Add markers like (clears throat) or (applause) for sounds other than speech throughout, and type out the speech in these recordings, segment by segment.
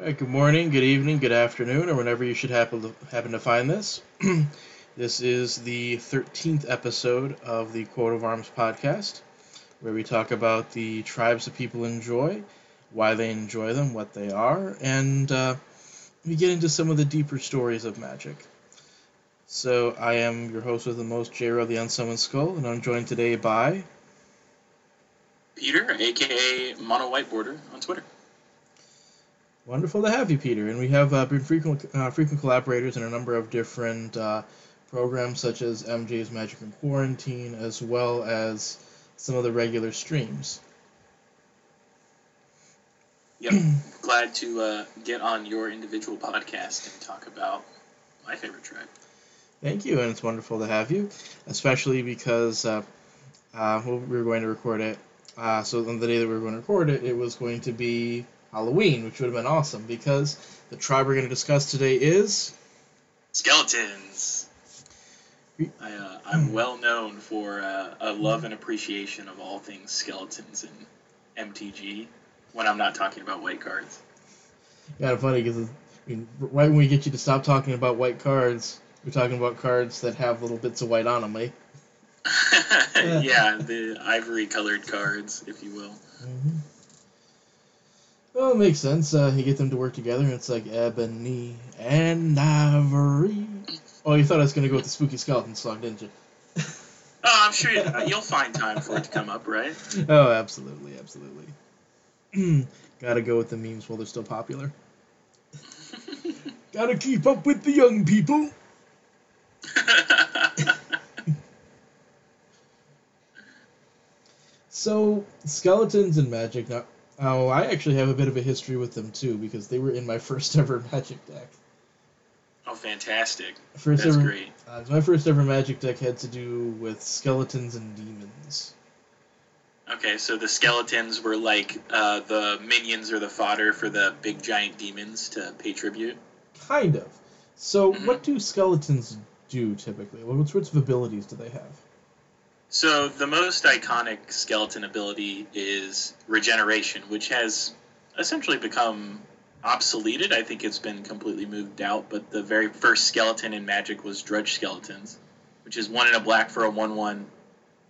Right, good morning, good evening, good afternoon, or whenever you should happen to, happen to find this. (clears throat) this is the 13th episode of the Quote of Arms podcast, where we talk about the tribes that people enjoy, why they enjoy them, what they are, and uh, we get into some of the deeper stories of magic. So, I am your host with the most, J-Ro the Unsummoned Skull, and I'm joined today by. Peter, aka MonoWhiteBorder, on Twitter. Wonderful to have you, Peter. And we have uh, been frequent uh, frequent collaborators in a number of different uh, programs, such as MJ's Magic and Quarantine, as well as some of the regular streams. Yep, (clears throat) glad to uh, get on your individual podcast and talk about my favorite tribe. Thank you, and it's wonderful to have you, especially because uh, uh, we were going to record it. so on the day that we were going to record it, it was going to be Halloween, which would have been awesome because the tribe we're going to discuss today is skeletons. I, uh, I'm well known for uh, a love and appreciation of all things skeletons and MTG when I'm not talking about white cards. Kind of funny because I mean, right when we get you to stop talking about white cards, we're talking about cards that have little bits of white on them, eh? (laughs) yeah, the ivory colored cards, if you will. Mm-hmm. Well, it makes sense. Uh, you get them to work together, and it's like ebony and ivory. Oh, you thought I was going to go with the spooky skeleton song, didn't you? (laughs) oh, I'm sure you'll find time for it to come up, right? (laughs) Oh, absolutely, absolutely. (clears throat) Gotta go with the memes while they're still popular. (laughs) Gotta keep up with the young people. so, skeletons and magic. Now, Oh, I actually have a bit of a history with them too because they were in my (laughs) first ever Magic deck. Oh, fantastic! First That's ever, great. Uh, my first ever Magic deck had to do with skeletons and demons. Okay, so the skeletons were like uh, the minions or the fodder for the big giant demons to pay tribute. Kind of. So, mm-hmm. what do skeletons do typically? What sorts of abilities do they have? So the most iconic skeleton ability is regeneration, which has essentially become obsoleted. I think it's been completely moved out. But the very first skeleton in Magic was Drudge Skeletons, which is one in a black for a one-one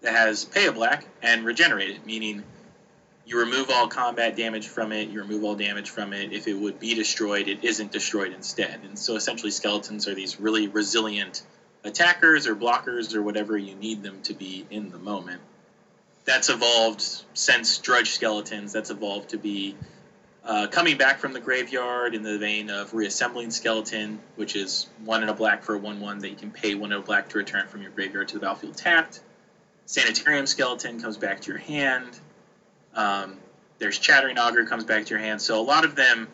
that has pay a black and regenerate it, meaning you remove all combat damage from it, you remove all damage from it. If it would be destroyed, it isn't destroyed instead. And so essentially, skeletons are these really resilient attackers or blockers or whatever you need them to be in the moment. That's evolved since Drudge Skeletons. That's evolved to be uh, coming back from the graveyard in the vein of reassembling skeleton, which is one in a black for a one-one that you can pay one in a black to return from your graveyard to the battlefield tapped. Sanitarium skeleton comes back to your hand. Um, there's Chattering Augur comes back to your hand. So a lot of them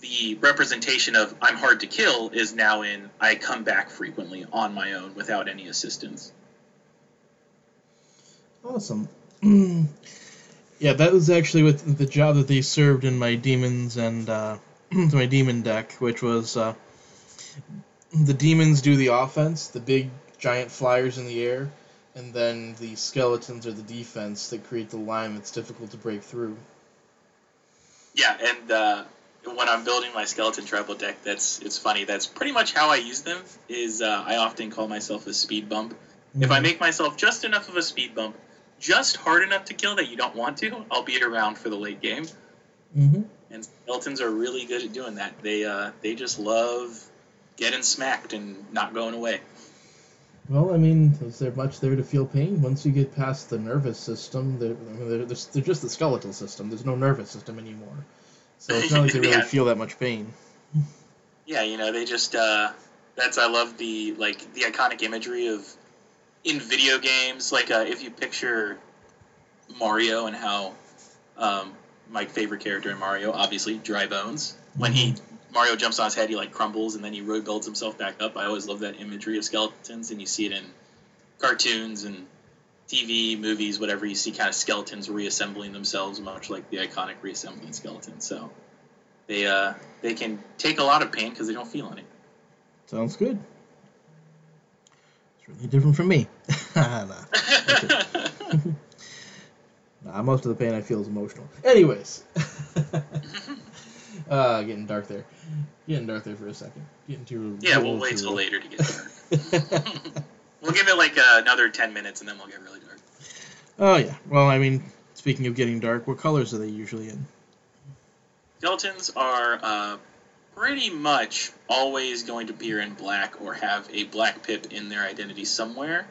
the representation of I'm hard to kill is now in I come back frequently on my own without any assistance. Awesome. (clears throat) yeah, that was actually with the job that they served in my demons and uh, (clears throat) my demon deck, which was uh, the demons do the offense, the big giant flyers in the air, and then the skeletons are the defense that create the line that's difficult to break through. Yeah, and uh, when I'm building my skeleton tribal deck, that's it's funny. That's pretty much how I use them. Is uh, I often call myself a speed bump. Mm-hmm. If I mm-hmm. make myself just enough of a speed bump, just hard enough to kill that you don't want to, I'll be around for the late game. Mm-hmm. And skeletons are really good at doing that. They uh, they just love getting smacked and not going away. Well, I mean, is there much there to feel pain? Once you get past the nervous system, they're, I mean, they're, they're just the skeletal system. There's no nervous system anymore. So it's (laughs) not like they really yeah. feel that much pain. Yeah, you know, they just uh, that's I love the like the iconic imagery of in video games. Like uh, if you picture Mario and how um, my favorite character in Mario, obviously, dry bones. When he. Mario jumps on his head, he like crumbles and then he rebuilds himself back up. I always love that imagery of skeletons, and you see it in cartoons and TV, movies, whatever, you see kind of skeletons reassembling themselves, much like the iconic reassembling skeleton. So they uh, they can take a lot of pain because they don't feel any. Sounds good. It's really different from me. (laughs) nah. (laughs) nah, most of the pain I feel is emotional. Anyways. (laughs) Uh, getting dark there. Getting dark there for a second. Getting too. Yeah, we'll wait till later to get dark. We'll give it like uh, another ten minutes, and then we'll get really dark. oh yeah. Well, I mean, speaking of getting dark, what colors are they usually in? Skeletons are uh, pretty much always going to appear in black or have a black pip in their identity somewhere.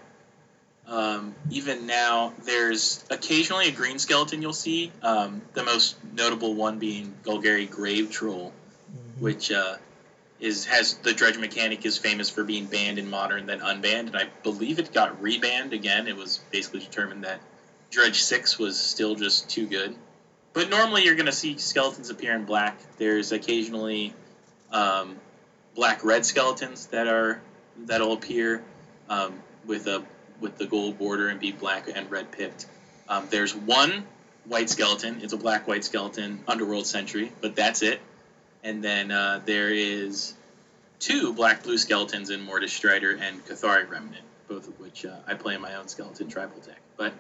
Um, even now, there's occasionally a green skeleton you'll see. Um, the most notable one being Golgari Grave Troll, Mhm. which uh, is has the dredge mechanic is famous for being banned in modern, then unbanned, and I believe it got rebanned again. It was basically determined that Dredge Six was still just too good. But normally, you're going to see skeletons appear in black. There's occasionally um, black red skeletons that are that'll appear um, with a with the gold border and be black and red pipped. Um, there's one white skeleton. It's a black white skeleton, Underworld Sentry, but that's it. And then uh, there is two black blue skeletons in Mortus Strider and Cathari Remnant, both of which uh, I play in my own skeleton tribal deck. But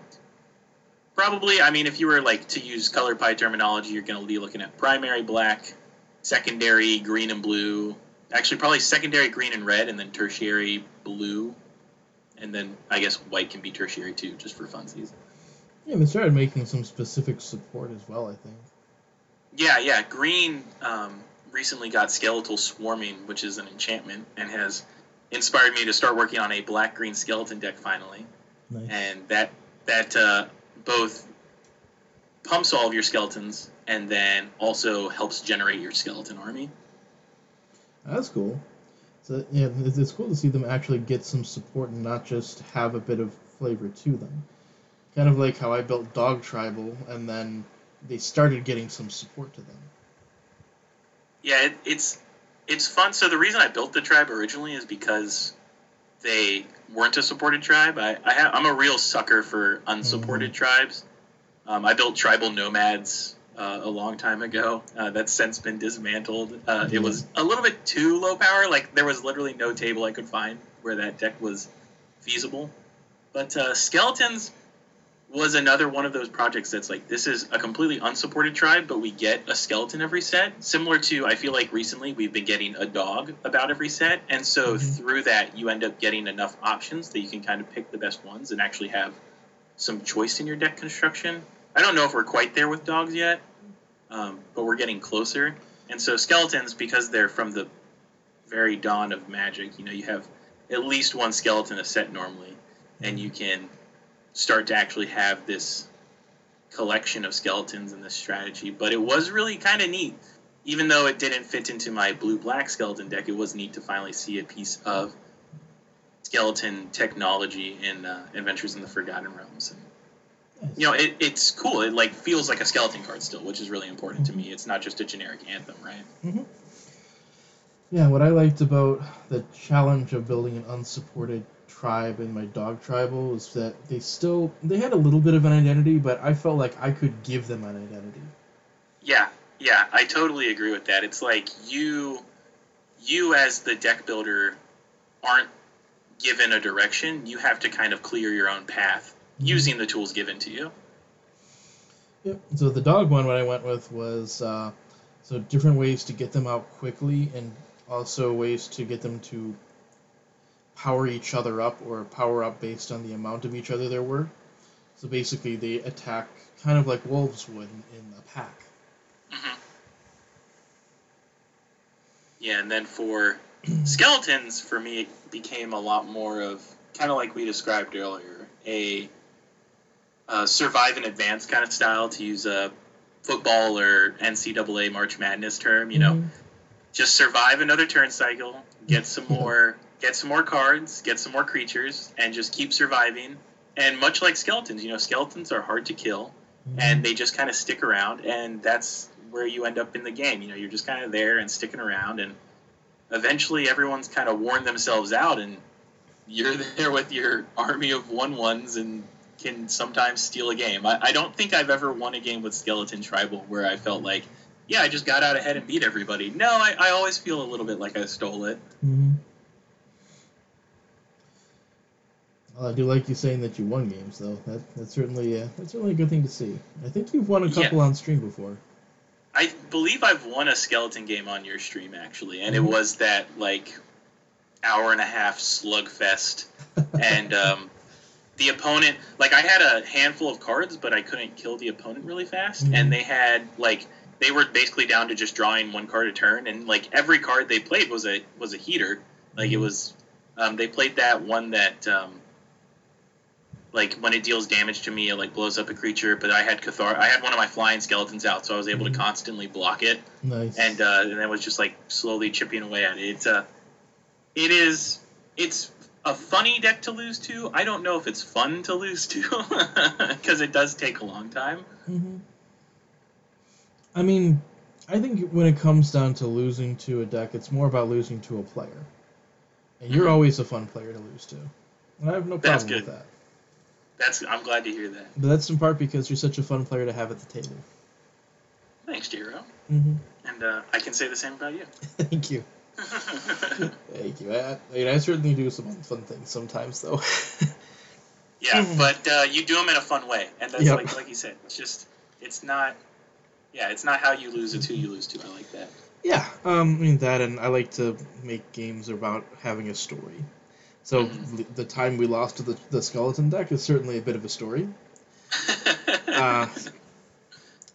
probably, I mean, if you were like to use color pie terminology, you're going to be looking at primary black, secondary green and blue. Actually, probably secondary green and red, and then tertiary blue, and then I guess white can be tertiary too, just for funsies. Yeah, they started making some specific support as well. I think. Yeah, yeah. Green um, recently got Skeletal Swarming, which is an enchantment, and has inspired me to start working on a black green skeleton deck finally. Nice. And that that uh, both pumps all of your skeletons and then also helps generate your skeleton army. That's cool. So yeah, it's, it's cool to see them actually get some support and not just have a bit of flavor to them. Kind of like how I built Dog Tribal, and then they started getting some support to them. Yeah, it, it's it's fun. So the reason I built the tribe originally is because they weren't a supported tribe. I, I have, I'm a real sucker for unsupported tribes. Um, I built tribal nomads uh, a long time ago. Uh, that's since been dismantled. Uh, It was a little bit too low power. Like there was literally no table I could find where that deck was feasible. But uh, skeletons was another one of those projects that's like this is a completely unsupported tribe, but we get a skeleton every set. Similar to I feel like recently we've been getting a dog about every set, and so Mhm. through that you end up getting enough options that you can kind of pick the best ones and actually have some choice in your deck construction. I don't know if we're quite there with dogs yet, um, but we're getting closer. And so skeletons, because they're from the very dawn of magic, you know, you have at least one skeleton a set normally, and you can start to actually have this collection of skeletons in this strategy. But it was really kind of neat. Even though it didn't fit into my blue black skeleton deck, it was neat to finally see a piece of skeleton technology in uh, Adventures in the Forgotten Realms. And, you know, it, it's cool. It like feels like a skeleton card still, which is really important to me. It's not just a generic anthem, right? Yeah, what I liked about the challenge of building an unsupported tribe and my dog tribal was that they still they had a little bit of an identity, but I felt like I could give them an identity. Yeah, yeah, I totally agree with that. It's like you, you as the deck builder, aren't given a direction. You have to kind of clear your own path using the tools given to you. Yep. So the dog one, what I went with was uh, so different ways to get them out quickly, and also ways to get them to power each other up or power up based on the amount of each other there were. So basically, they attack kind of like wolves would in a pack. hmm Yeah, and then for (clears throat) skeletons, for me, it became a lot more of kind of like we described earlier, a uh, survive and advance kind of style, to use a football or NCAA March Madness term. You know, Mhm. just survive another turn cycle, get some (laughs) more, get some more cards, get some more creatures, and just keep surviving. And much like skeletons, you know, skeletons are hard to kill and they just kind of stick around and that's where you end up in the game. You know you're just kind of there and sticking around and eventually everyone's kind of worn themselves out and you're (laughs) there with your army of one ones and can sometimes steal a game. I, I don't think i've ever won a game with skeleton tribal where i felt like yeah i just got out ahead and beat everybody. No i, I always feel a little bit like i stole it. Mhm. Well, I do like you saying that you won games, though. That that's certainly uh, that's certainly a good thing to see. I think you've won a Yeah. couple on stream before. I believe I've won a skeleton game on your stream actually, and it Mhm. was that like hour and a half slugfest, (laughs) and um, the opponent like I had a handful of cards, but I couldn't kill the opponent really fast, Mhm. and they had like they were basically down to just drawing one card a turn, and like every card they played was a was a heater. Like it Mhm. was, um, they played that one that. Um, like when it deals damage to me, it like blows up a creature. But I had Cathar, I had one of my flying skeletons out, so I was able to Mhm. constantly block it Nice. and uh, and that was just like slowly chipping away at it. It's uh, it is it's a funny deck to lose to. I don't know if it's fun to lose to (laughs) because it does take a long time. hmm I mean, I think when it comes down to losing to a deck, it's more about losing to a player. And you're Mhm. always a fun player to lose to. And I have no That's problem with that. That's I'm glad to hear that. But that's in part because you're such a fun player to have at the table. Thanks, Jiro. hmm And uh, I can say the same about you. (laughs) Thank you. (laughs) Thank you. I, I, mean, I certainly do some fun things sometimes, though. (laughs) yeah, but uh, you do them in a fun way, and that's Yep. like like you said. It's just it's not. Yeah, it's not how you lose; it's who you lose to. I like that. yeah, um, I mean that, and I like to make games about having a story. So the time we lost to the, the skeleton deck is certainly a bit of a story. (laughs) Uh,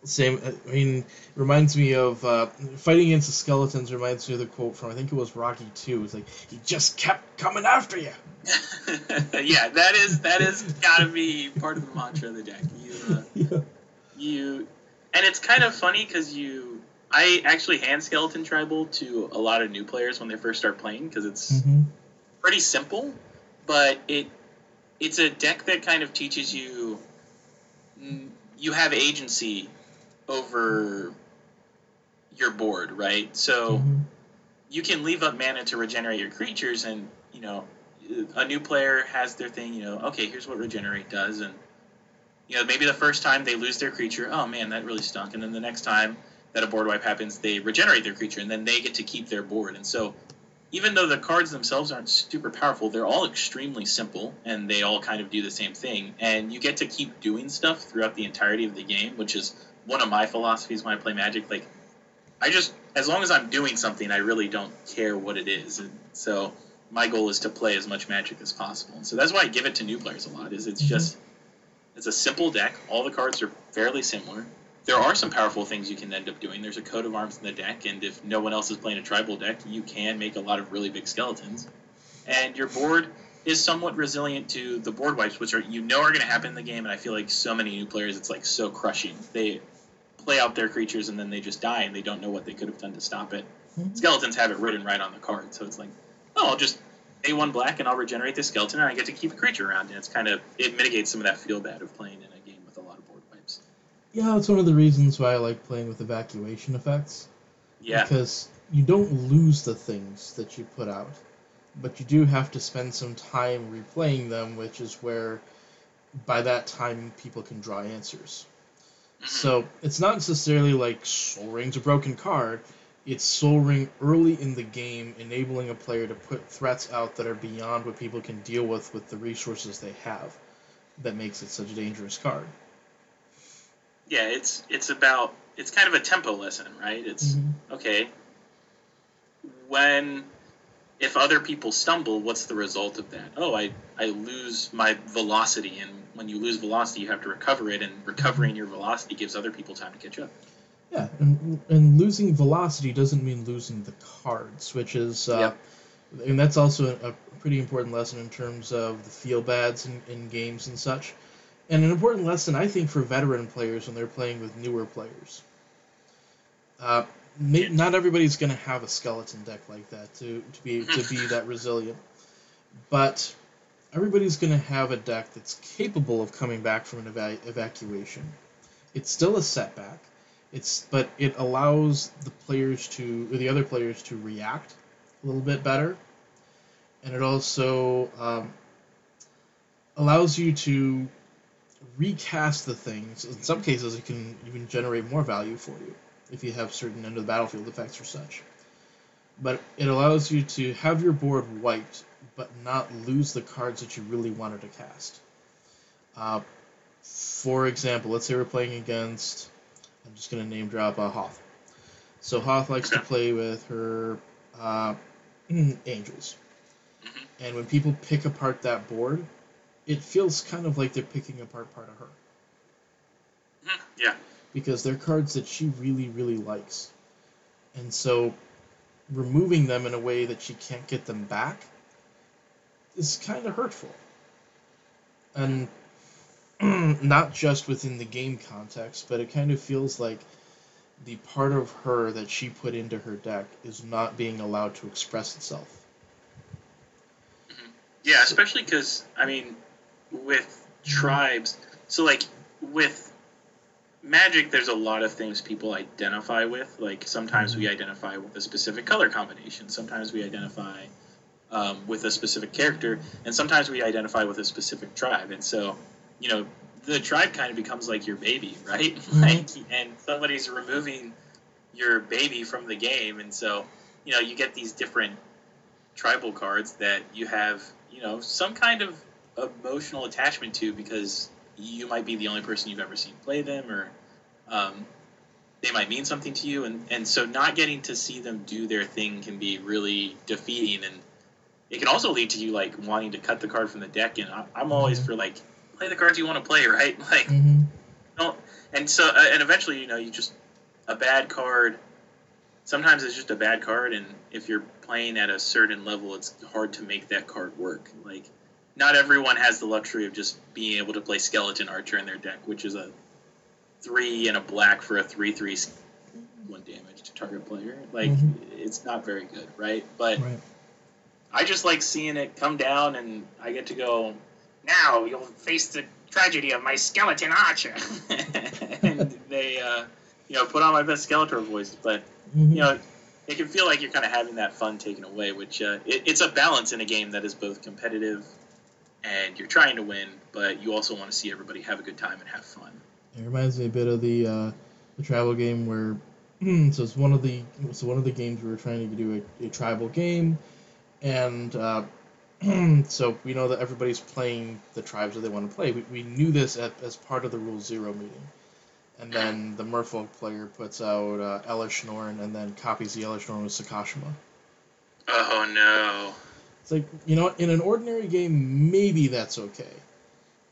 Same. I mean, it reminds me of uh, fighting against the skeletons. Reminds me of the quote from I think it was Rocky Two. It's like he just kept coming after you. (laughs) yeah, that is that is gotta be part of the mantra of the deck. You uh, (laughs) yeah. you, and it's kind of funny because you. I actually hand skeleton tribal to a lot of new players when they first start playing because it's hmm pretty simple, but it it's a deck that kind of teaches you mm, you have agency over your board, right? So hmm you can leave up mana to regenerate your creatures, and you know a new player has their thing. You know, okay, here's what regenerate does, and you know maybe the first time they lose their creature, oh man, that really stunk, and then the next time that a board wipe happens, they regenerate their creature, and then they get to keep their board, and so. Even though the cards themselves aren't super powerful, they're all extremely simple, and they all kind of do the same thing. And you get to keep doing stuff throughout the entirety of the game, which is one of my philosophies when I play Magic. Like, I just as long as I'm doing something, I really don't care what it is. And so my goal is to play as much Magic as possible. And so that's why I give it to new players a lot. Is it's Mhm. just it's a simple deck. All the cards are fairly similar. There are some powerful things you can end up doing. There's a coat of arms in the deck, and if no one else is playing a tribal deck, you can make a lot of really big skeletons. And your board is somewhat resilient to the board wipes, which are you know are going to happen in the game. And I feel like so many new players, it's like so crushing. They play out their creatures and then they just die, and they don't know what they could have done to stop it. Mhm. Skeletons have it written right on the card, so it's like, oh, I'll just pay one black and I'll regenerate this skeleton, and I get to keep a creature around. And it's kind of it mitigates some of that feel bad of playing in a game with a lot of board wipes. Yeah, it's one of the reasons why I like playing with evacuation effects. Yeah, Because you don't lose the things that you put out, but you do have to spend some time replaying them, which is where, by that time, people can draw answers. Mhm. So it's not necessarily like Soul Ring's a broken card. It's Soul Ring early in the game, enabling a player to put threats out that are beyond what people can deal with with the resources they have. That makes it such a dangerous card. Yeah, it's it's about it's kind of a tempo lesson, right? It's okay. When if other people stumble, what's the result of that? Oh, I I lose my velocity, and when you lose velocity, you have to recover it, and recovering your velocity gives other people time to catch up. Yeah, and, and losing velocity doesn't mean losing the cards, which is, uh, and that's also a, a pretty important lesson in terms of the feel bads in, in games and such, and an important lesson I think for veteran players when they're playing with newer players. Uh, not everybody's going to have a skeleton deck like that to, to be to be (laughs) that resilient, but everybody's going to have a deck that's capable of coming back from an eva- evacuation. It's still a setback. It's but it allows the players to the other players to react a little bit better, and it also um, allows you to recast the things. In some cases, it can even generate more value for you if you have certain end of the battlefield effects or such. But it allows you to have your board wiped, but not lose the cards that you really wanted to cast. Uh, for example, let's say we're playing against I'm just gonna name drop a Hoth. So Hoth likes to play with her uh, (clears throat) angels. Mhm. And when people pick apart that board, it feels kind of like they're picking apart part of her. Mhm. Yeah. because they're cards that she really, really likes. And so removing them in a way that she can't get them back is kind of hurtful. And (clears throat) not just within the game context, but it kind of feels like the part of her that she put into her deck is not being allowed to express itself. Yeah, especially because I mean, with tribes, so like with magic, there's a lot of things people identify with. Like sometimes we identify with a specific color combination. Sometimes we identify um, with a specific character, and sometimes we identify with a specific tribe. And so, you know, the tribe kind of becomes like your baby, (laughs) right? like, and somebody's removing your baby from the game, and so you know you get these different tribal cards that you have, you know, some kind of emotional attachment to because you might be the only person you've ever seen play them, or um, they might mean something to you, and and so not getting to see them do their thing can be really defeating, and it can also lead to you like wanting to cut the card from the deck. And I, I'm always Mhm. for like play the cards you want to play, (laughs) right? Like Mm-hmm. don't and so uh, and eventually you know you just a bad card sometimes it's just a bad card and if you're playing at a certain level it's hard to make that card work like not everyone has the luxury of just being able to play skeleton archer in their deck which is a three and a black for a three three one damage to target player like Mhm. it's not very good right but Right. I just like seeing it come down, and I get to go. Now you'll face the tragedy of my skeleton archer, (laughs) and they, uh, you know, put on my best Skeletor voice. But Mm-hmm. you know, it can feel like you're kind of having that fun taken away, which uh, it, it's a balance in a game that is both competitive and you're trying to win, but you also want to see everybody have a good time and have fun. It reminds me a bit of the uh, the tribal game where so it's one of the so one of the games we were trying to do a, a tribal game, and uh, (clears throat) so we know that everybody's playing the tribes that they want to play. We, we knew this at, as part of the Rule Zero meeting, and then the Merfolk player puts out uh, Elesh Norn and then copies the Elesh Norn with Sakashima. Oh no! It's like you know, in an ordinary game, maybe that's okay,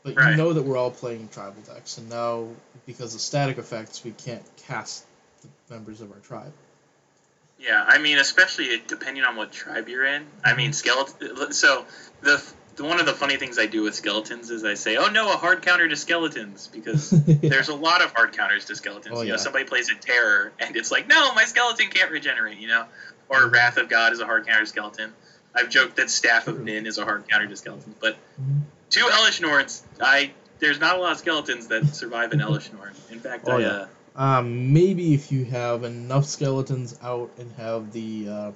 but Right. you know that we're all playing tribal decks, and now because of static effects, we can't cast the members of our tribe. Yeah, I mean, especially depending on what tribe you're in. I mean, mm-hmm. skeleton. So the, the one of the funny things I do with skeletons is I say, "Oh no, a hard counter to skeletons," because (laughs) there's a lot of hard counters to skeletons. Oh, you know, yeah. somebody plays a terror, and it's like, "No, my skeleton can't regenerate." You know, or mm-hmm. Wrath of God is a hard counter to skeleton. I've joked that Staff of Nin is a hard counter to skeletons, but two Elesh Norns, I there's not a lot of skeletons that survive an Elesh Norn. In fact, Oh, I yeah. uh, Um, maybe if you have enough skeletons out and have the uh,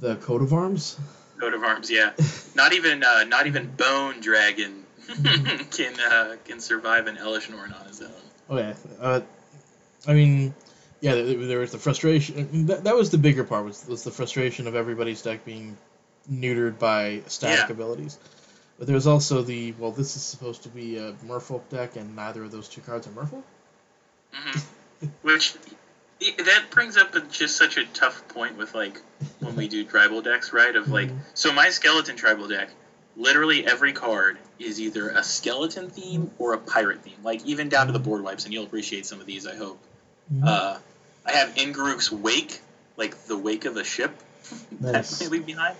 the coat of arms. coat of arms, yeah. Not even uh, not even Bone Dragon (laughs) can uh, can survive an Elesh Norn on his own. Okay. Uh, I mean, yeah, there, there was the frustration. That, that was the bigger part was was the frustration of everybody's deck being neutered by static Yeah. abilities. But there was also the well, this is supposed to be a Merfolk deck, and neither of those two cards are Merfolk. hmm Which that brings up a, just such a tough point with like when we do tribal decks, right? Of like, Mhm. so my skeleton tribal deck, literally every card is either a skeleton theme or a pirate theme. Like even down to the board wipes, and you'll appreciate some of these, I hope. Mhm. Uh, I have In Garruk's Wake, like the wake of a ship Nice. that they leave behind.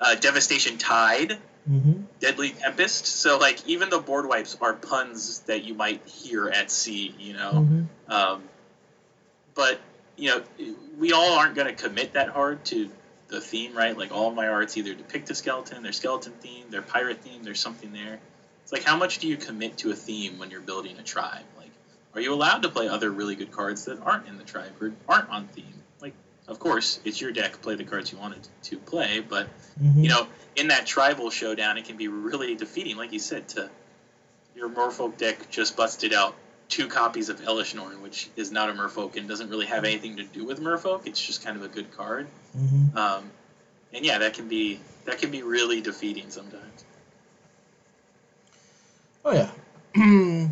Uh, Devastation Tide, Mhm. Deadly Tempest. So like even the board wipes are puns that you might hear at sea, you know. Mhm. Um, but you know, we all aren't going to commit that hard to the theme, right? Like all of my arts either depict a skeleton, their skeleton theme, their pirate theme, there's something there. It's like how much do you commit to a theme when you're building a tribe? Are you allowed to play other really good cards that aren't in the tribe or aren't on theme? Like, of course, it's your deck. Play the cards you wanted to play, but Mhm. you know, in that tribal showdown, it can be really defeating, like you said, to your Merfolk deck just busted out two copies of Elesh Norn, which is not a Merfolk and doesn't really have anything to do with Merfolk. It's just kind of a good card. Mhm. Um, and yeah, that can be that can be really defeating sometimes. Oh yeah. (clears throat)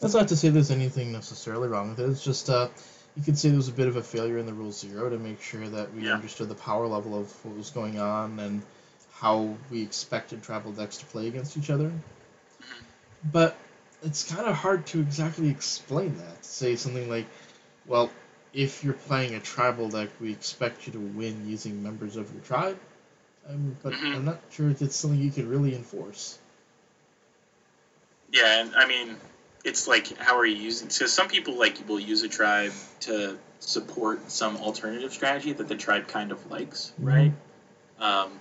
That's not to say there's anything necessarily wrong with it. It's just uh, you could say there was a bit of a failure in the rule zero to make sure that we Yeah. understood the power level of what was going on and how we expected tribal decks to play against each other. But it's kind of hard to exactly explain that. Say something like, well, if you're playing a tribal deck, we expect you to win using members of your tribe. Um, but Mhm. I'm not sure if it's something you could really enforce. Yeah, and I mean, it's like how are you using? So some people like will use a tribe to support some alternative strategy that the tribe kind of likes, Mhm. right? Um,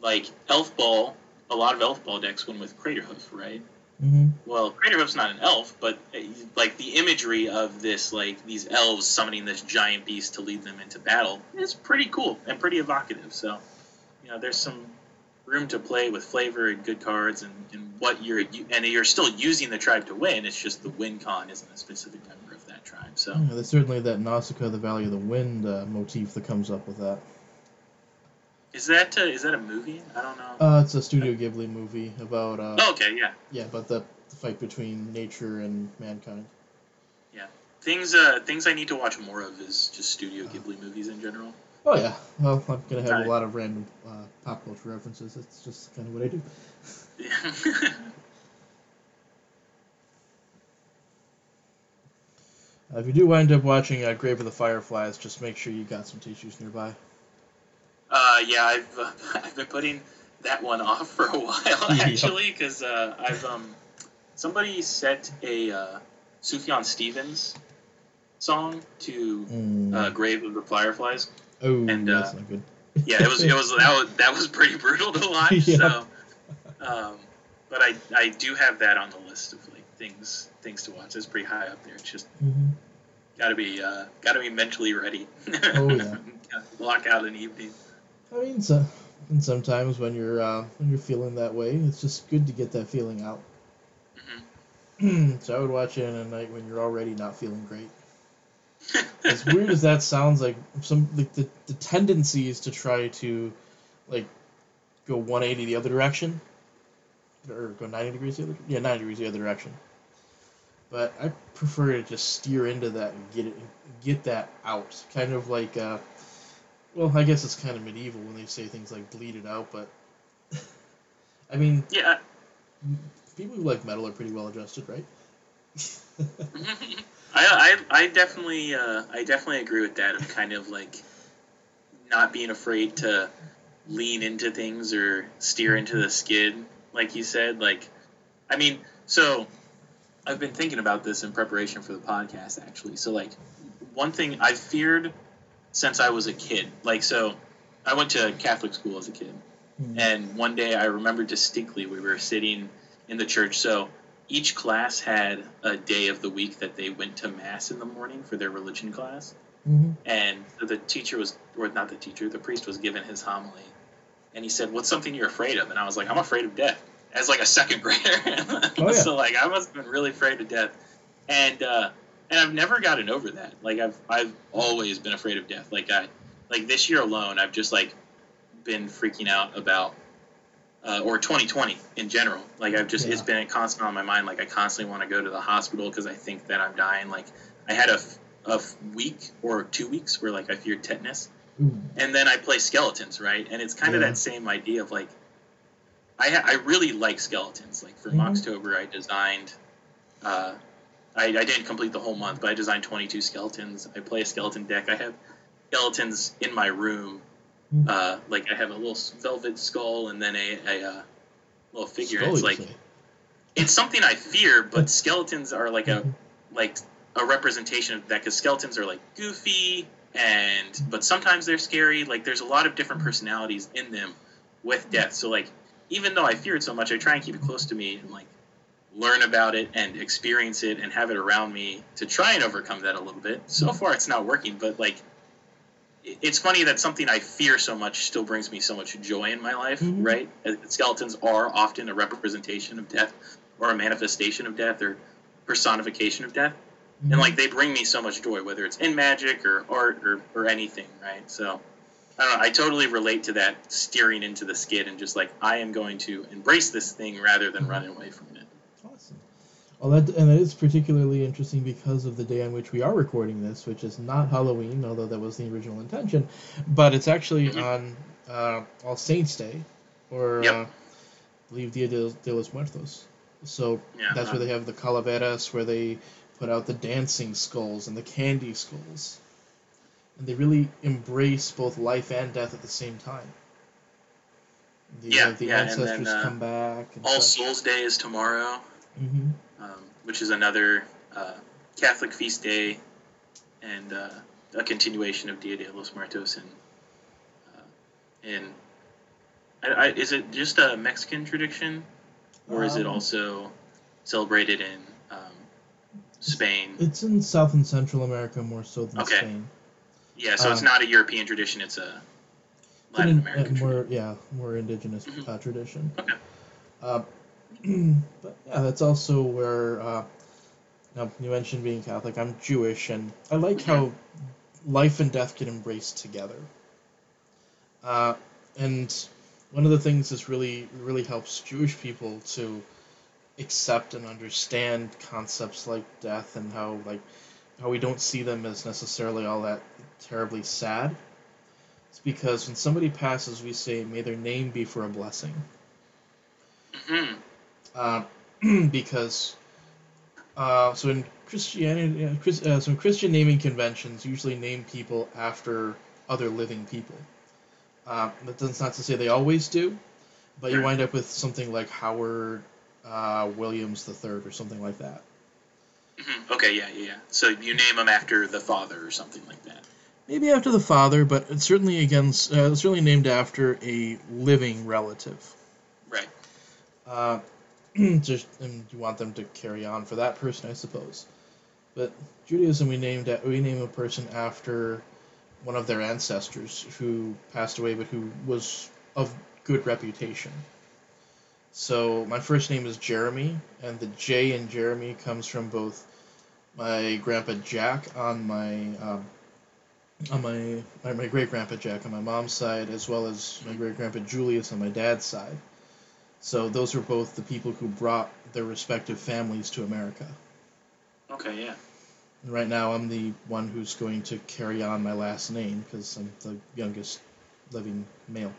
like Elf Ball, a lot of Elf Ball decks win with Craterhoof, right? Mm-hmm. Well, Craterhoof's not an elf, but uh, like the imagery of this, like these elves summoning this giant beast to lead them into battle, is pretty cool and pretty evocative. So, you know, there's some room to play with flavor and good cards and, and what you're and you're still using the tribe to win. It's just the win con isn't a specific member of that tribe. So Yeah, there's certainly that Nausicaa, the Valley of the Wind uh, motif that comes up with that. is that uh, is that a movie? I don't know. Uh, it's a Studio Ghibli movie about uh, oh, okay, yeah. yeah, about the, the fight between nature and mankind. Yeah, things uh things I need to watch more of is just Studio Ghibli movies in general. Oh yeah, well I'm gonna have Right. a lot of random uh, pop culture references. That's just kind of what I do. Yeah. (laughs) Uh, if you do wind up watching uh, Grave of the Fireflies, just make sure you got some tissues nearby. Uh, yeah, I've uh, (laughs) I've been putting that one off for a while (laughs) actually because uh, I've um somebody set a uh, Sufjan Stevens song to Mm. uh, Grave of the Fireflies. Oh, and, that's uh, not good. Yeah, it was it was that was that was pretty (laughs) brutal to watch. Yep. So, um, but I I do have that on the list of like things things to watch. It's pretty high up there. It's just hmm gotta be uh gotta be mentally ready. Oh, yeah. (laughs) Block out an evening. I mean, so, and sometimes when you're uh, when you're feeling that way, it's just good to get that feeling out. Mhm. (clears throat) so I would watch it in a night when you're already not feeling great. As weird as that sounds, like some like the, the tendency is to try to like go 180 the other direction, or go 90 degrees the other yeah 90 degrees the other direction. But I prefer to just steer into that and get it get that out, kind of like uh, well I guess it's kind of medieval when they say things like bleed it out, but (laughs) I mean Yeah. people who like metal are pretty well adjusted, right? (laughs) (laughs) I, I, I definitely uh, I definitely agree with that of kind of like not being afraid to lean into things or steer into the skid like you said like I mean so I've been thinking about this in preparation for the podcast actually so like one thing I feared since I was a kid like so I went to Catholic school as a kid Hmm. and one day I remember distinctly we were sitting in the church. So each class had a day of the week that they went to mass in the morning for their religion class. hmm And the teacher was, or not the teacher, the priest was given his homily. And he said, What's something you're afraid of? And I was like, I'm afraid of death. As like a second (laughs) grader. Oh, yeah. so like I must have been really afraid of death. And uh and I've never gotten over that. Like I've I've always been afraid of death. Like I like this year alone I've just like been freaking out about uh, or 2020 in general. Like I've just, it's been constant on my mind. Like I constantly want to go to the hospital because I think that I'm dying. Like I had a, f- a f- week or two weeks where like I feared tetanus, Ooh. and then I play skeletons, right? And it's kind of Yeah. that same idea of like, I ha- I really like skeletons. Like for Mhm. Moxtober, I designed. Uh, I, I didn't complete the whole month, but I designed 22 skeletons. I play a skeleton deck. I have skeletons in my room. Mhm. Uh, like I have a little velvet skull and then a, a uh, little figure. Skull, it's like say. it's something I fear, but skeletons are like a Mhm. like a representation of that because skeletons are like goofy and but sometimes they're scary. Like there's a lot of different personalities in them with death. So like even though I fear it so much, I try and keep it close to me and like learn about it and experience it and have it around me to try and overcome that a little bit. So far it's not working, but like it's funny that something I fear so much still brings me so much joy in my life, Mhm. right? Uh, Skeletons are often a representation of death or a manifestation of death or personification of death Mhm. and like they bring me so much joy whether it's in magic or art or, or anything right so i don't know i totally relate to that steering into the skid and just like i am going to embrace this thing rather than run away from it Awesome. Well, that and that is particularly interesting because of the day on which we are recording this, which is not Halloween, although that was the original intention, but it's actually Mhm. on uh, All Saints Day, or Yep. uh, I believe Dia de, de los Muertos. So Yeah. that's where they have the calaveras, where they put out the dancing skulls and the candy skulls, and they really embrace both life and death at the same time. The, Yeah, the yeah, and then, ancestors uh, come back. And All such. Souls Day is tomorrow, hmm um, which is another uh, Catholic feast day, and uh, a continuation of Dia de los Muertos. And uh, in, I, I, is it just a Mexican tradition, or is it Um, also celebrated in um, Spain? It's in South and Central America more so than Okay. Spain. Yeah, so it's um, not a European tradition; it's a Latin American uh, tradition. more yeah more indigenous Mhm. uh, tradition. Okay. (clears throat) But yeah, that's also where. Uh, now you mentioned being Catholic. I'm Jewish, and I like how life and death get embraced together. Uh, and one of the things that really really helps Jewish people to accept and understand concepts like death and how like how we don't see them as necessarily all that terribly sad. It's because when somebody passes, we say, "May their name be for a blessing," hmm uh, (clears throat) because uh, so in Christianity, uh, Chris, uh, so Christian naming conventions usually name people after other living people. Uh, that's not to say they always do, but you wind up with something like Howard uh, Williams III or something like that. hmm Okay, yeah, yeah, yeah. So you name them after the father or something like that. Maybe after the father, but it's certainly against. Uh, it's certainly named after a living relative. Right. Uh, (clears throat) just and you want them to carry on for that person, I suppose. But Judaism, we named we name a person after one of their ancestors who passed away, but who was of good reputation. So my first name is Jeremy, and the J in Jeremy comes from both my grandpa Jack on my um, on my, my great grandpa Jack on my mom's side, as well as my great grandpa Julius on my dad's side. So those were both the people who brought their respective families to America. Okay, yeah. And right now, I'm the one who's going to carry on my last name because I'm the youngest living male.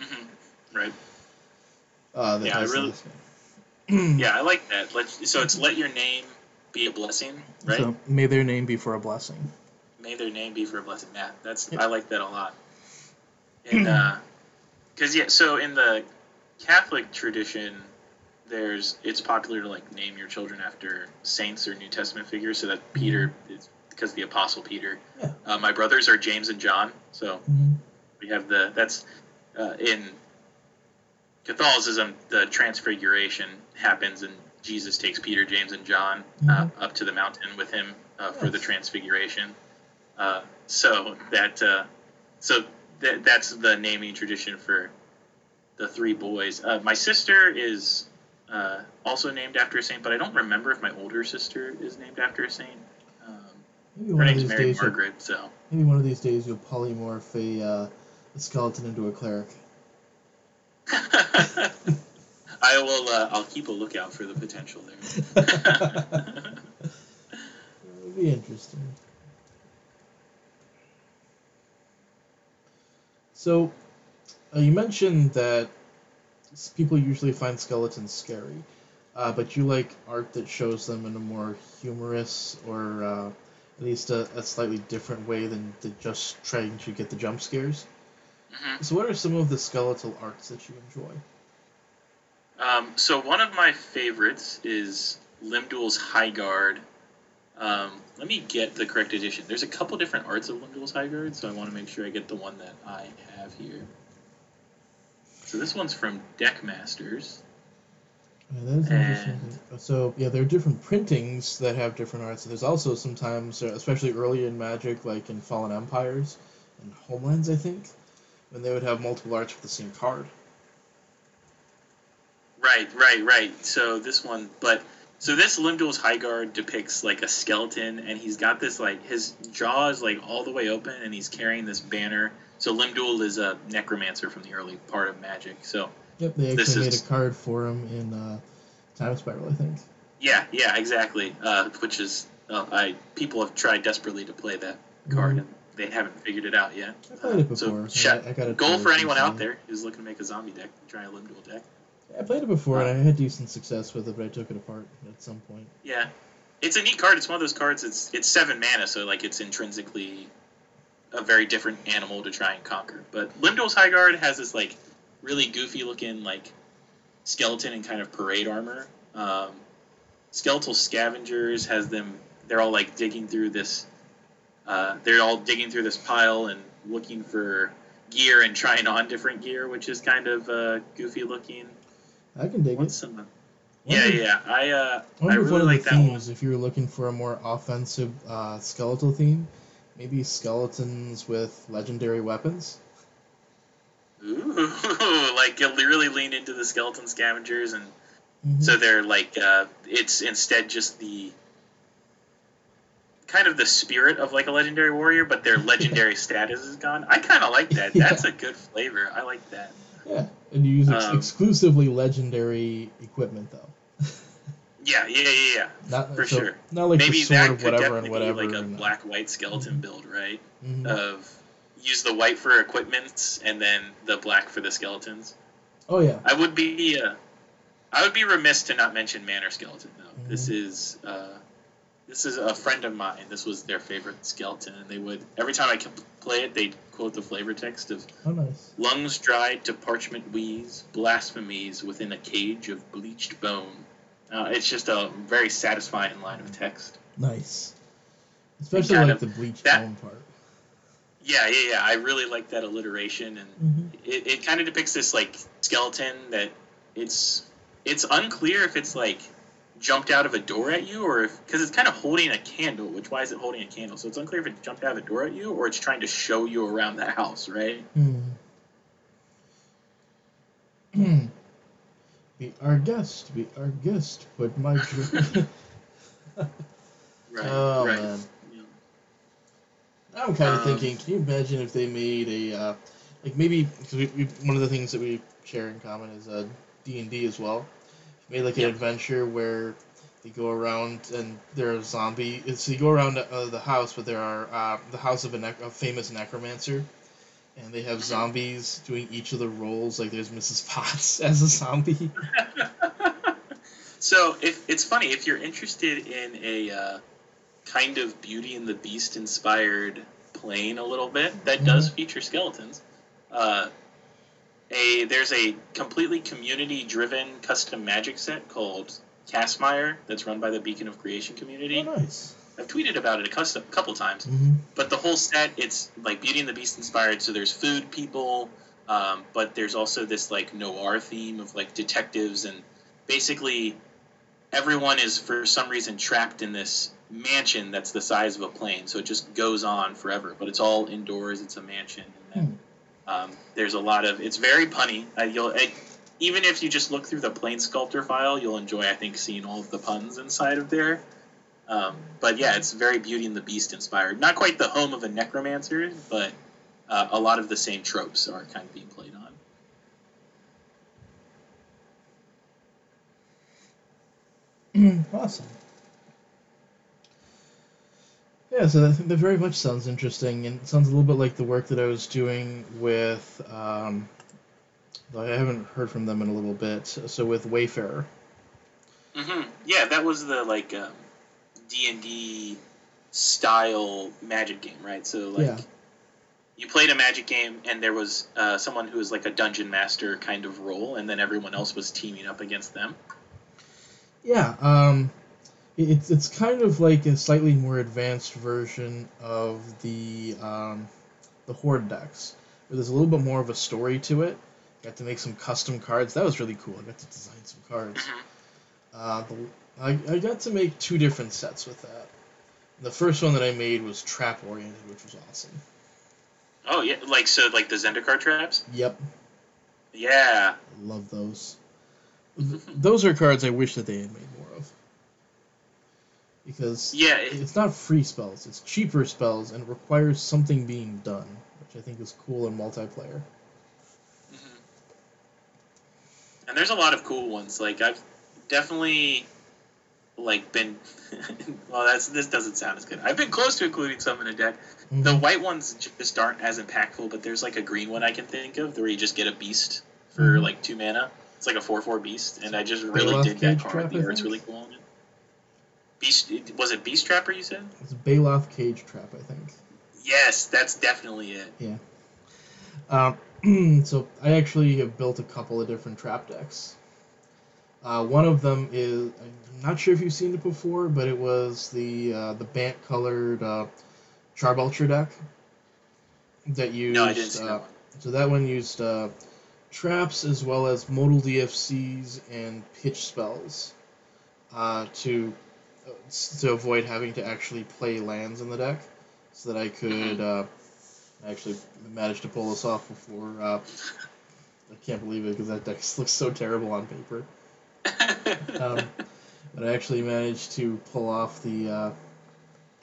Mm-hmm. Right. Uh, that Yeah, I really- Yeah, I like that. Let so it's let your name be a blessing, right? So may their name be for a blessing. May their name be for a blessing. Yeah, that's Yep. I like that a lot. (clears throat) And uh, because yeah, so in the Catholic tradition, there's it's popular to like name your children after saints or New Testament figures. So that Peter is because the Apostle Peter. Yeah. Uh, my brothers are James and John, so Mhm. we have the that's uh, in Catholicism the transfiguration happens and Jesus takes Peter, James, and John uh, up to the mountain with him uh, for the transfiguration. Uh, so that uh, so that that's the naming tradition for the three boys. Uh, my sister is uh, also named after a saint, but I don't remember if my older sister is named after a saint. Um, Maybe her one of name's these Mary days, you'll, Margaret. So maybe one of these days you'll polymorph a, uh, a skeleton into a cleric. (laughs) I will. Uh, I'll keep a lookout for the potential there. (laughs) It would be interesting. So, uh, you mentioned that people usually find skeletons scary, uh, but you like art that shows them in a more humorous or uh, at least a, a slightly different way than, than just trying to get the jump scares. Mhm. So, what are some of the skeletal arts that you enjoy? Um, so one of my favorites is Limdul's High Guard. Um, let me get the correct edition. There's a couple different arts of Limdul's High Guard, so I want to make sure I get the one that I have here. So this one's from Deckmasters. Yeah, interesting. So yeah, there are different printings that have different arts. There's also sometimes, uh, especially early in Magic, like in Fallen Empires and Homelands, I think, when they would have multiple arts for the same card. Right, right, right. So this one, but so this Limdul's High Guard depicts like a skeleton, and he's got this like his jaw is like all the way open, and he's carrying this banner. So Limdul is a necromancer from the early part of Magic. So Yep, they actually made is- a card for him in uh, Time Spiral, I think. Yeah, yeah, exactly. Uh, which is, uh, I people have tried desperately to play that card, Mhm. and they haven't figured it out yet. I played it So, before. shut- I, I got Goal for anyone out there who's looking to make a zombie deck, try a Limdul deck. I played it before and I had decent success with it, but I took it apart at some point. Yeah, it's a neat card. It's one of those cards. It's it's seven mana, so like it's intrinsically a very different animal to try and conquer. But Limdul's High Guard has this like really goofy looking like skeleton and kind of parade armor. Um, Skeletal Scavengers has them. They're all like digging through this. Uh, they're all digging through this pile and looking for gear and trying on different gear, which is kind of uh, goofy looking. I can dig What's it. some? Yeah, Wonder- yeah. I uh, I wonder I if really one of like the that one. themes, if you were looking for a more offensive uh, skeletal theme, maybe skeletons with legendary weapons. Ooh, (laughs) like you'll really lean into the skeleton scavengers, and Mhm. so they're like uh, it's instead just the kind of the spirit of like a legendary warrior, but their (laughs) legendary status is gone. I kind of like that. Yeah. That's a good flavor. I like that. yeah, and you use ex- Um, exclusively legendary equipment though. Yeah, yeah, yeah, yeah. Not For so- sure. Not like Maybe that could whatever and definitely whatever. be like a black white skeleton build, right? mhm. Of use the white for equipment and then the black for the skeletons. oh yeah. I would be uh, I would be remiss to not mention Manor Skeleton though. This is uh, this is a friend of mine. This was their favorite skeleton, and they would every time I could play it, they'd quote the flavor text of Oh nice. lungs dried to parchment wheeze, blasphemies within a cage of bleached bone. Uh, it's just a very satisfying line of text. Nice. Especially kind like of- the bleach that- bone part. Yeah, yeah, yeah. I really like that alliteration, and hmm it, it kind of depicts this like skeleton that it's it's unclear if it's like jumped out of a door at you or if because it's kind of holding a candle which why is it holding a candle so it's unclear if it jumped out of a door at you or it's trying to show you around the house right (clears throat) Hmm. Be our guest. Be our guest. Put my. (laughs) Dr- right oh right man. Yeah. I'm kind of Um, thinking. Can you imagine if they made a uh, like maybe because we, we one of the things that we share in common is uh, D and D as well. Made like an Yeah. adventure where they go around and there are zombie. So you go around uh, the house, but there are uh, the house of a, nec- a famous necromancer, and they have zombies doing each of the roles. Like there's Mrs. Potts (laughs) as a zombie. (laughs) so if it's funny if you're interested in a uh, kind of Beauty and the Beast inspired plane a little bit that does feature skeletons. Uh, a there's a completely community driven custom magic set called Castmire that's run by the Beacon of Creation community. oh, nice. I've tweeted about it a custom, couple times. hmm But the whole set, it's like Beauty and the Beast inspired. So there's food people, um, but there's also this like noir theme of like detectives and basically everyone is for some reason trapped in this mansion that's the size of a plane. So it just goes on forever, but it's all indoors. It's a mansion, and then um, there's a lot of. It's very punny. Uh, you'll it, even if you just look through the plane sculptor file, you'll enjoy. I think seeing all of the puns inside of there. Um, but yeah, it's very Beauty and the Beast inspired. Not quite the home of a necromancer, but uh, a lot of the same tropes are kind of being played on. (clears throat) awesome. Yeah, so I think that very much sounds interesting, and it sounds a little bit like the work that I was doing with. Um, I haven't heard from them in a little bit. So with Wayfarer. Mm-hmm. Yeah, that was the like um, D and D style Magic game, right? So like. Yeah. You played a magic game, and there was uh, someone who was like a dungeon master kind of role, and then everyone else was teaming up against them. Yeah, um, it's it's kind of like a slightly more advanced version of the um, the Horde decks, there's a little bit more of a story to it. Got to make some custom cards. That was really cool. I got to design some cards. Mhm. Uh, the, I, I got to make two different sets with that. The first one that I made was trap oriented, which was awesome. Oh yeah, like so, like the Zendikar traps. Yep, Yeah. love those. Those are cards I wish that they had made more of. Because Yeah. it- it's not free spells, it's cheaper spells and it requires something being done, which I think is cool in multiplayer. Mhm. And there's a lot of cool ones. Like I've definitely like been (laughs) well that's this doesn't sound as good. I've been close to including some in a deck. Mhm. The white ones just aren't as impactful, but there's like a green one I can think of where you just get a beast for Mhm. like two mana. It's like a four four beast, and I just really dig that card. The art's really cool on it. Beast was it Beast Trapper you said? It's Baloth Cage Trap, I think. Yes, that's definitely it. Yeah. Um, (clears throat) so I actually have built a couple of different trap decks. Uh, one of them is I'm not sure if you've seen it before, but it was the uh, the Bant colored uh, Charbelcher deck that used. No, I didn't see uh, that one. So that one used uh, traps as well as modal DFCs and pitch spells uh, to to avoid having to actually play lands in the deck, so that I could uh, actually manage to pull this off before. Uh, I can't believe it because that deck (laughs) looks so terrible on paper. Um, but I actually managed to pull off the uh, (clears throat)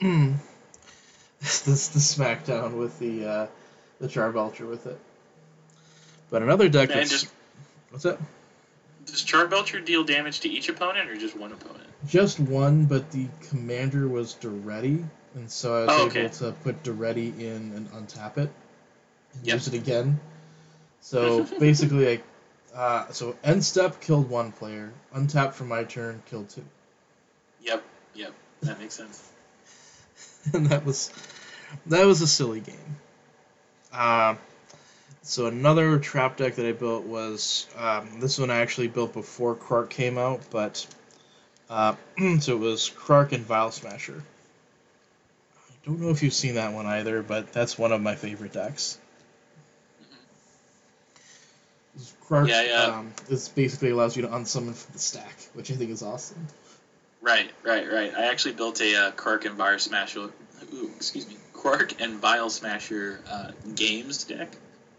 this the SmackDown with the uh, the Charbelcher with it. But another deck and that's just what's that? does Charbelcher deal damage to each opponent or just one opponent? Just one, but the commander was Derevi, and so I was Oh, able to put Derevi in and untap it, and Yep. use it again. So (laughs) basically, I uh, so end step killed one player, untap for my turn killed two, Yep, yep, that makes sense. (laughs) and that was that was a silly game. Uh, so another trap deck that I built was um, this one I actually built before Krark came out, but uh, (clears throat) so it was Krark and Vial Smasher. I don't know if you've seen that one either, but that's one of my favorite decks. Krark Yeah, yeah. Um, this basically allows you to unsummon from the stack, which I think is awesome. Right, right, right. I actually built a uh, Krark and Vial Smasher. Ooh, excuse me, Krark and Vial Smasher uh, games deck.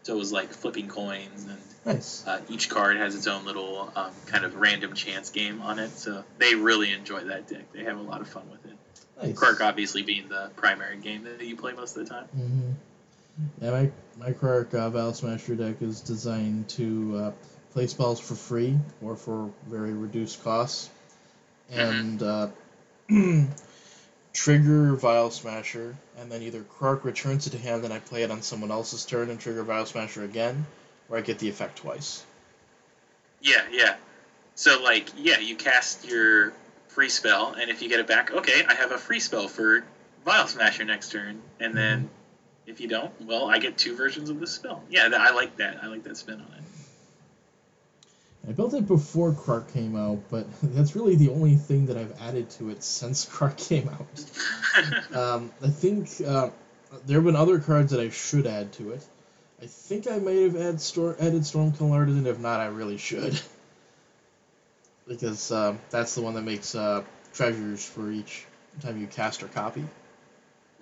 So it was like flipping coins, and Nice. uh, each card has its own little um, kind of random chance game on it. So they really enjoy that deck. They have a lot of fun with it. Nice. Krark obviously being the primary game that you play most of the time. hmm Yeah, my my Krark uh, Vial Smasher deck is designed to uh, play spells for free or for very reduced costs, and uh, (clears throat) trigger Vial Smasher, and then either Krark returns it to hand, and I play it on someone else's turn, and trigger Vial Smasher again, or I get the effect twice. Yeah, yeah. So like, yeah, you cast your free spell, and if you get it back, okay, I have a free spell for Vial Smasher next turn, and then if you don't, well, I get two versions of the spell. Yeah, I like that. I like that spin on it. I built it before Krark came out, but (laughs) that's really the only thing that I've added to it since (laughs) Krark came out. (laughs) Um, I think uh, there have been other cards that I should add to it. I think I might have add stor- added Storm-Kiln Artisan. If not, I really should. because um, that's the one that makes uh, treasures for each time you cast or copy.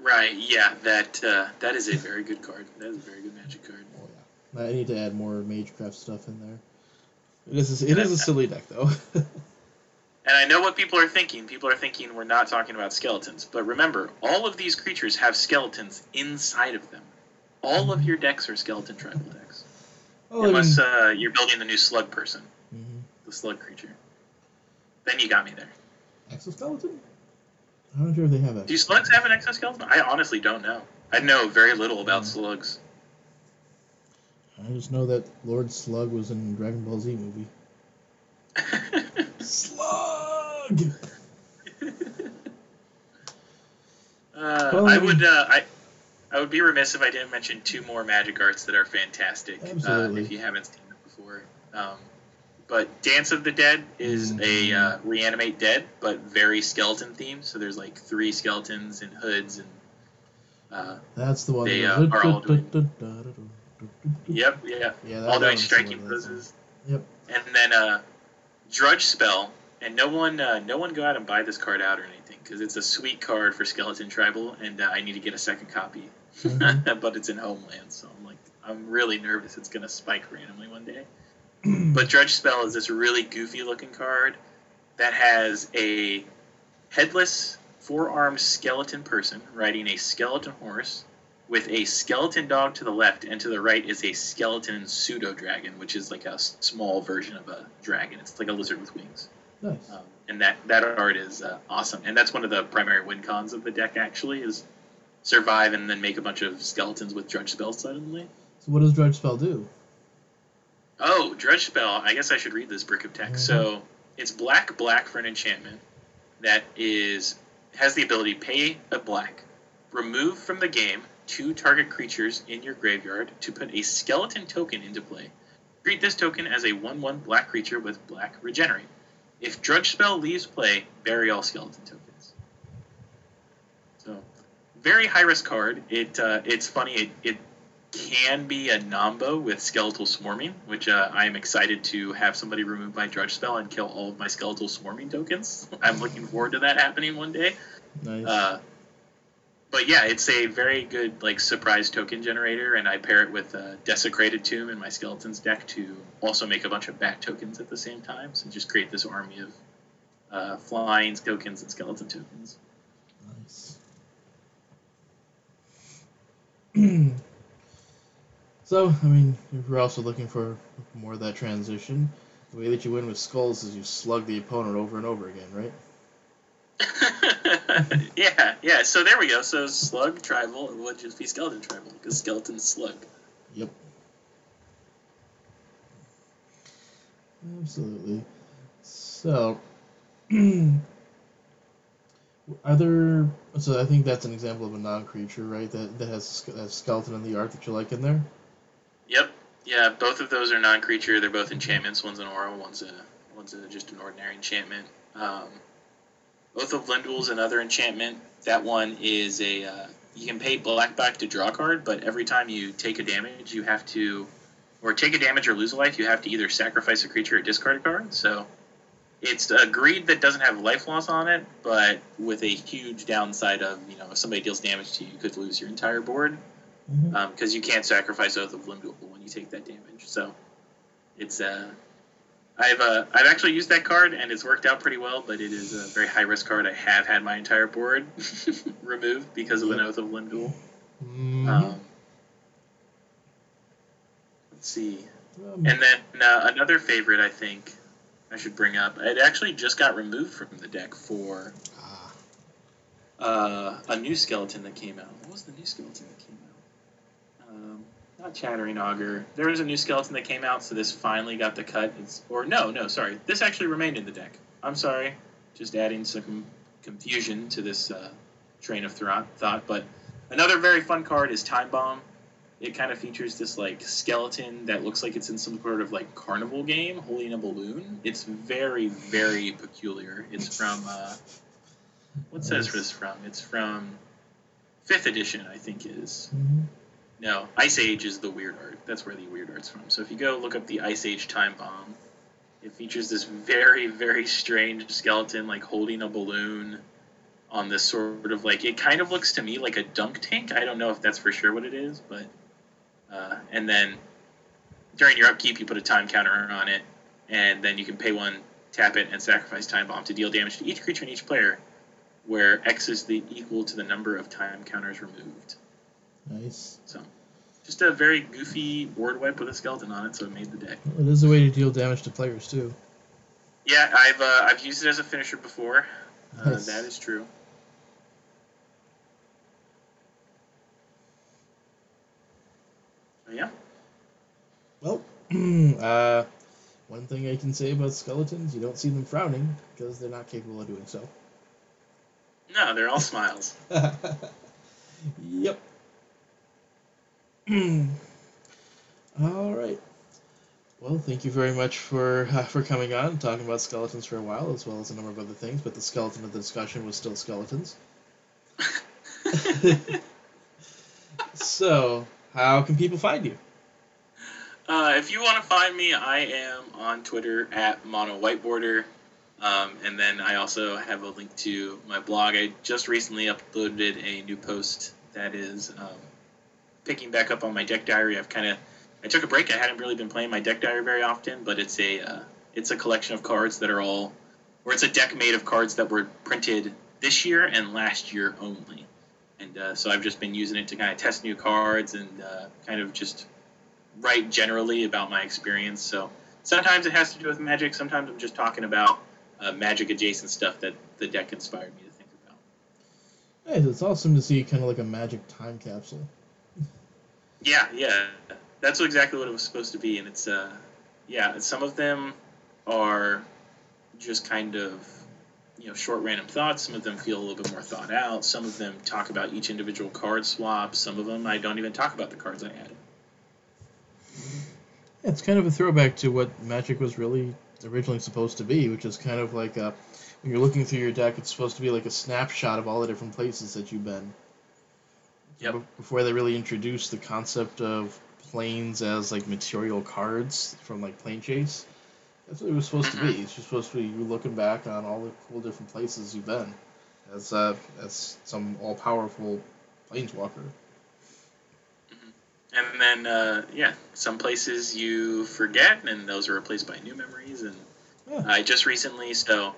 Right? Yeah, that uh, that is a very good card. That is a very good magic card. Oh yeah. I need to add more Magecraft stuff in there. It is a, it is a silly deck though. (laughs) And I know what people are thinking. People are thinking we're not talking about skeletons. But remember, all of these creatures have skeletons inside of them. All of your decks are skeleton tribal decks. oh, I mean, Unless uh, you're building the new slug person, mhm. the slug creature. Then you got me there. exoskeleton. I'm not sure if they have that. Do slugs have an exoskeleton? I honestly don't know. I know very little about Mm. slugs. I just know that Lord Slug was in Dragon Ball Z movie. (laughs) Slug. (laughs) Uh, Well, I I would uh, I I would be remiss if I didn't mention two more magic arts that are fantastic. Absolutely. Uh, if you haven't seen them before. Um, but Dance of the Dead is a Mhm. uh, reanimate dead, but very skeleton themed. So there's like three skeletons and hoods and. Uh, That's the one. They, uh, are all doing- yep, yeah, that all doing striking poses. Yep. And then uh, Drudge Spell, and no one, uh, no one go out and buy this card out or anything because it's a sweet card for Skeleton Tribal, and uh, I need to get a second copy, Mhm. (laughs) but it's in Homeland, so I'm like, I'm really nervous it's gonna spike randomly one day. (clears throat) But Drudge Spell is this really goofy looking card that has a headless, four armed skeleton person riding a skeleton horse with a skeleton dog to the left, and to the right is a skeleton pseudo dragon, which is like a small version of a dragon. It's like a lizard with wings. Nice. Um, and that that art is uh, awesome, and that's one of the primary win cons of the deck. Actually, is survive and then make a bunch of skeletons with Drudge Spell suddenly. So what does Drudge Spell do? Oh, Drudge Spell. I guess I should read this brick of text. So it's black, black for an enchantment that is has the ability pay a black, remove from the game two target creatures in your graveyard to put a skeleton token into play. Treat this token as a 1 1 black creature with black regenerate. If Drudge Spell leaves play, bury all skeleton tokens. So, very high risk card. It uh, It's funny, it, it can be a Nombo with Skeletal Swarming, which uh, I am excited to have somebody remove my Drudge Spell and kill all of my Skeletal Swarming tokens. I'm looking forward to that happening one day. Nice. Uh, but yeah, it's a very good like surprise token generator, and I pair it with a Desecrated Tomb in my Skeletons deck to also make a bunch of bat tokens at the same time, so just create this army of uh, flying tokens and skeleton tokens. Nice. (clears throat) so, I mean, if we're also looking for more of that transition, the way that you win with skulls is you slug the opponent over and over again, right? (laughs) yeah, yeah. So there we go. So slug tribal would just be skeleton tribal because skeleton slug. Yep. Absolutely. So, (clears throat) are there? So I think that's an example of a non-creature, right? That that has that has skeleton in the art that you like in there. Yep. Yeah. Both of those are non-creature. They're both enchantments. One's an aura. One's a one's a, just an ordinary enchantment. Um, Oath of Limdul's another enchantment. That one is a uh, you can pay black back to draw a card, but every time you take a damage, you have to, or take a damage or lose a life, you have to either sacrifice a creature or discard a card. So it's a greed that doesn't have life loss on it, but with a huge downside of you know if somebody deals damage to you, you could lose your entire board Mm-hmm. because you can't sacrifice Oath of Limdul when you take that damage. So it's uh, I've uh, I've actually used that card and it's worked out pretty well, but it is a very high risk card. I have had my entire board (laughs) removed because of an Oath of Limdul. Mhm. Um, let's see, Um, and then uh, another favorite I think I should bring up. It actually just got removed from the deck for ah, uh, a new skeleton that came out. What was the new skeleton that came out? Not Chattering Augur. There was a new skeleton that came out, so this finally got the cut. It's or no, no, sorry, this actually remained in the deck. I'm sorry, just adding some confusion to this uh, train of thought. But another very fun card is Time Bomb. It kind of features this like skeleton that looks like it's in some sort of like carnival game, holding a balloon. It's very, very peculiar. It's from uh, what says this from? It's from fifth edition, I think is. mhm. No, Ice Age is the weird art. That's where the weird art's from. So if you go look up the Ice Age Time Bomb, it features this very, very strange skeleton like holding a balloon on this sort of like it kind of looks to me like a dunk tank. I don't know if that's for sure what it is, but uh, and then during your upkeep you put a time counter on it, and then you can pay one, tap it, and sacrifice Time Bomb to deal damage to each creature and each player, where X is the equal to the number of time counters removed. Nice. So, just a very goofy board wipe with a skeleton on it, so it made the deck. It is a way to deal damage to players too. Yeah, I've uh, I've used it as a finisher before. Uh, that is true. So, yeah. Well, (clears throat) uh, one thing I can say about skeletons, you don't see them frowning because they're not capable of doing so. No, they're all smiles. (laughs) yep. (clears throat) All right. Well, thank you very much for uh, (laughs) for coming on and talking about skeletons for a while, as well as a number of other things. But the skeleton of the discussion was still skeletons. (laughs) so, how can people find you? Uh, if you want to find me, I am on Twitter at MonoWhiteBorder. Um, and then I also have a link to my blog. I just recently uploaded a new post that is um, picking back up on my deck diary. I've kind of I took a break. I hadn't really been playing my deck diary very often, but it's a uh, it's a collection of cards that are all, or it's a deck made of cards that were printed this year and last year only. And uh, so I've just been using it to kind of test new cards and uh, kind of just write generally about my experience. So sometimes it has to do with magic. Sometimes I'm just talking about uh, magic adjacent stuff that the deck inspired me to think about. It's awesome to see kind of like a magic time capsule. Yeah, yeah, that's exactly what it was supposed to be, and it's uh, yeah, some of them are just kind of you know short random thoughts. Some of them feel a little bit more thought out. Some of them talk about each individual card swap. Some of them I don't even talk about the cards I added. Yeah, it's kind of a throwback to what Magic was really originally supposed to be, which is kind of like a, when you're looking through your deck, it's supposed to be like a snapshot of all the different places that you've been. Yep. Be- Before they really introduced the concept of planes as like material cards from like Planechase, that's what it was supposed to be. It's just supposed to be you looking back on all the cool different places you've been, as uh, as some all powerful planeswalker. And then, uh, yeah, some places you forget, and those are replaced by new memories. And Yeah. I just recently, so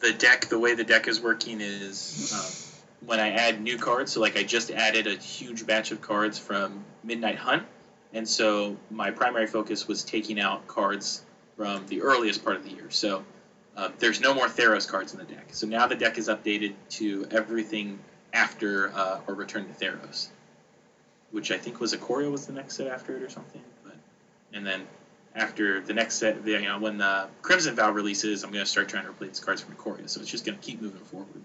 the deck, the way the deck is working is um, when I add new cards. So, like, I just added a huge batch of cards from Midnight Hunt, and so my primary focus was taking out cards from the earliest part of the year. So. Uh, there's no more Theros cards in the deck. So now the deck is updated to everything after uh, or Return to Theros which I think was Ikoria was the next set after it or something. But and then after the next set, you know, when the Crimson Vow releases, I'm going to start trying to replace cards from Ikoria. So it's just going to keep moving forward.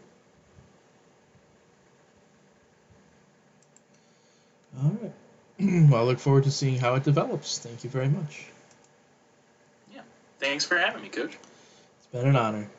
All right. (clears throat) well, I look forward to seeing how it develops. Thank you very much. Yeah. Thanks for having me, Coach. It's been an honor.